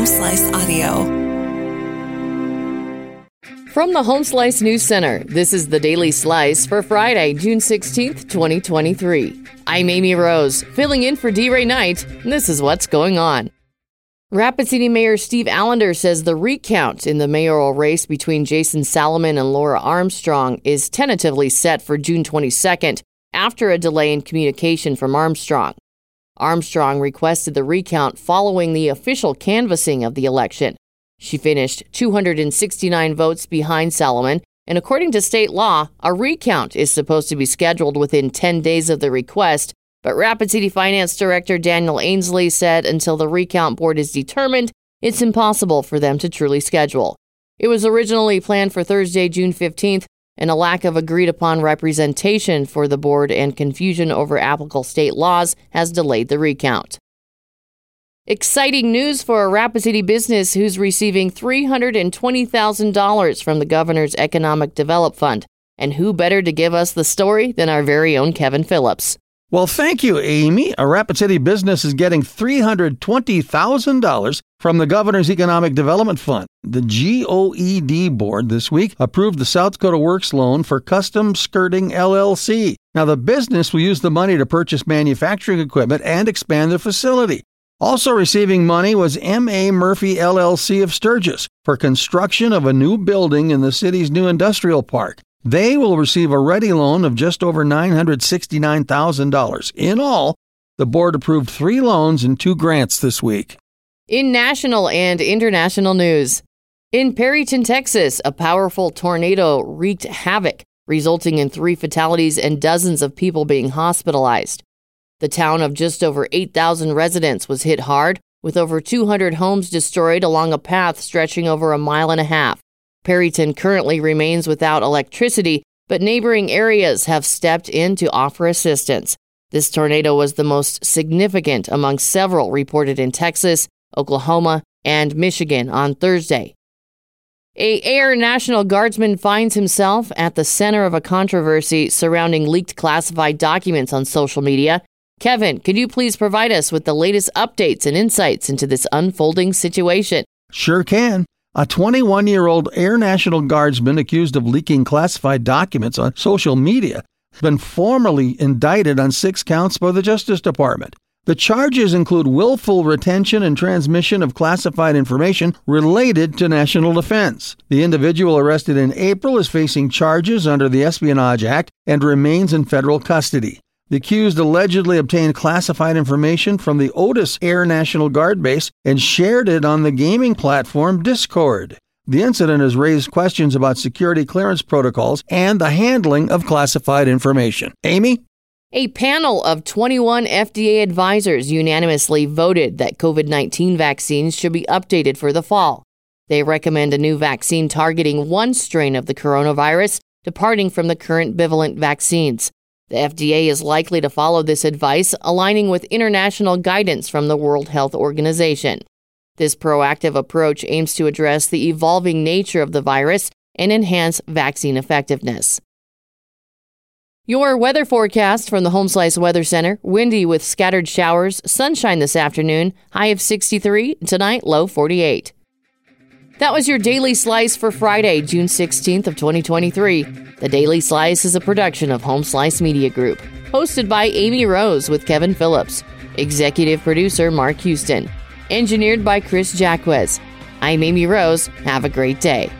Home Slice Audio. From the Home Slice News Center, this is the Daily Slice for Friday, June 16th, 2023. I'm Amy Rose, filling in for D. Ray Knight, and this is what's going on. Rapid City Mayor Steve Allender says the recount in the mayoral race between Jason Salamun and Laura Armstrong is tentatively set for June 22nd after a delay in communication from Armstrong. Armstrong requested the recount following the official canvassing of the election. She finished 269 votes behind Salamun, and according to state law, a recount is supposed to be scheduled within 10 days of the request. But Rapid City Finance Director Daniel Ainsley said until the recount board is determined, it's impossible for them to truly schedule. It was originally planned for Thursday, June 15th, and a lack of agreed upon representation for the board and confusion over applicable state laws has delayed the recount. Exciting news for a Rapid City business who's receiving $320,000 from the governor's Economic Develop Fund. And who better to give us the story than our very own Kevin Phillips? Well, thank you, Amy. A Rapid City business is getting $320,000 from the Governor's Economic Development Fund. The GOED board this week approved the South Dakota Works loan for Custom Skirting LLC. Now, the business will use the money to purchase manufacturing equipment and expand their facility. Also receiving money was M.A. Murphy LLC of Sturgis for construction of a new building in the city's new industrial park. They will receive a REDI loan of just over $969,000. In all, the board approved three loans and two grants this week. In national and international news, in Perryton, Texas, a powerful tornado wreaked havoc, resulting in three fatalities and dozens of people being hospitalized. The town of just over 8,000 residents was hit hard, with over 200 homes destroyed along a path stretching over a mile and a half. Perryton currently remains without electricity, but neighboring areas have stepped in to offer assistance. This tornado was the most significant among several reported in Texas, Oklahoma, and Michigan on Thursday. A Air National Guardsman finds himself at the center of a controversy surrounding leaked classified documents on social media. Kevin, could you please provide us with the latest updates and insights into this unfolding situation? Sure can. A 21 year old Air National Guardsman accused of leaking classified documents on social media has been formally indicted on six counts by the Justice Department. The charges include willful retention and transmission of classified information related to national defense. The individual arrested in April is facing charges under the Espionage Act and remains in federal custody. The accused allegedly obtained classified information from the Otis Air National Guard base and shared it on the gaming platform Discord. The incident has raised questions about security clearance protocols and the handling of classified information. Amy? A panel of 21 FDA advisors unanimously voted that COVID 19 vaccines should be updated for the fall. They recommend a new vaccine targeting one strain of the coronavirus, departing from the current bivalent vaccines. The FDA is likely to follow this advice, aligning with international guidance from the World Health Organization. This proactive approach aims to address the evolving nature of the virus and enhance vaccine effectiveness. Your weather forecast from the Home Slice Weather Center windy with scattered showers, sunshine this afternoon, high of 63, tonight low 48. That was your Daily Slice for Friday, June 16th of 2023. The Daily Slice is a production of Home Slice Media Group, hosted by Amy Rose with Kevin Phillips, executive producer Mark Houston, engineered by Chris Jacquez. I'm Amy Rose. Have a great day.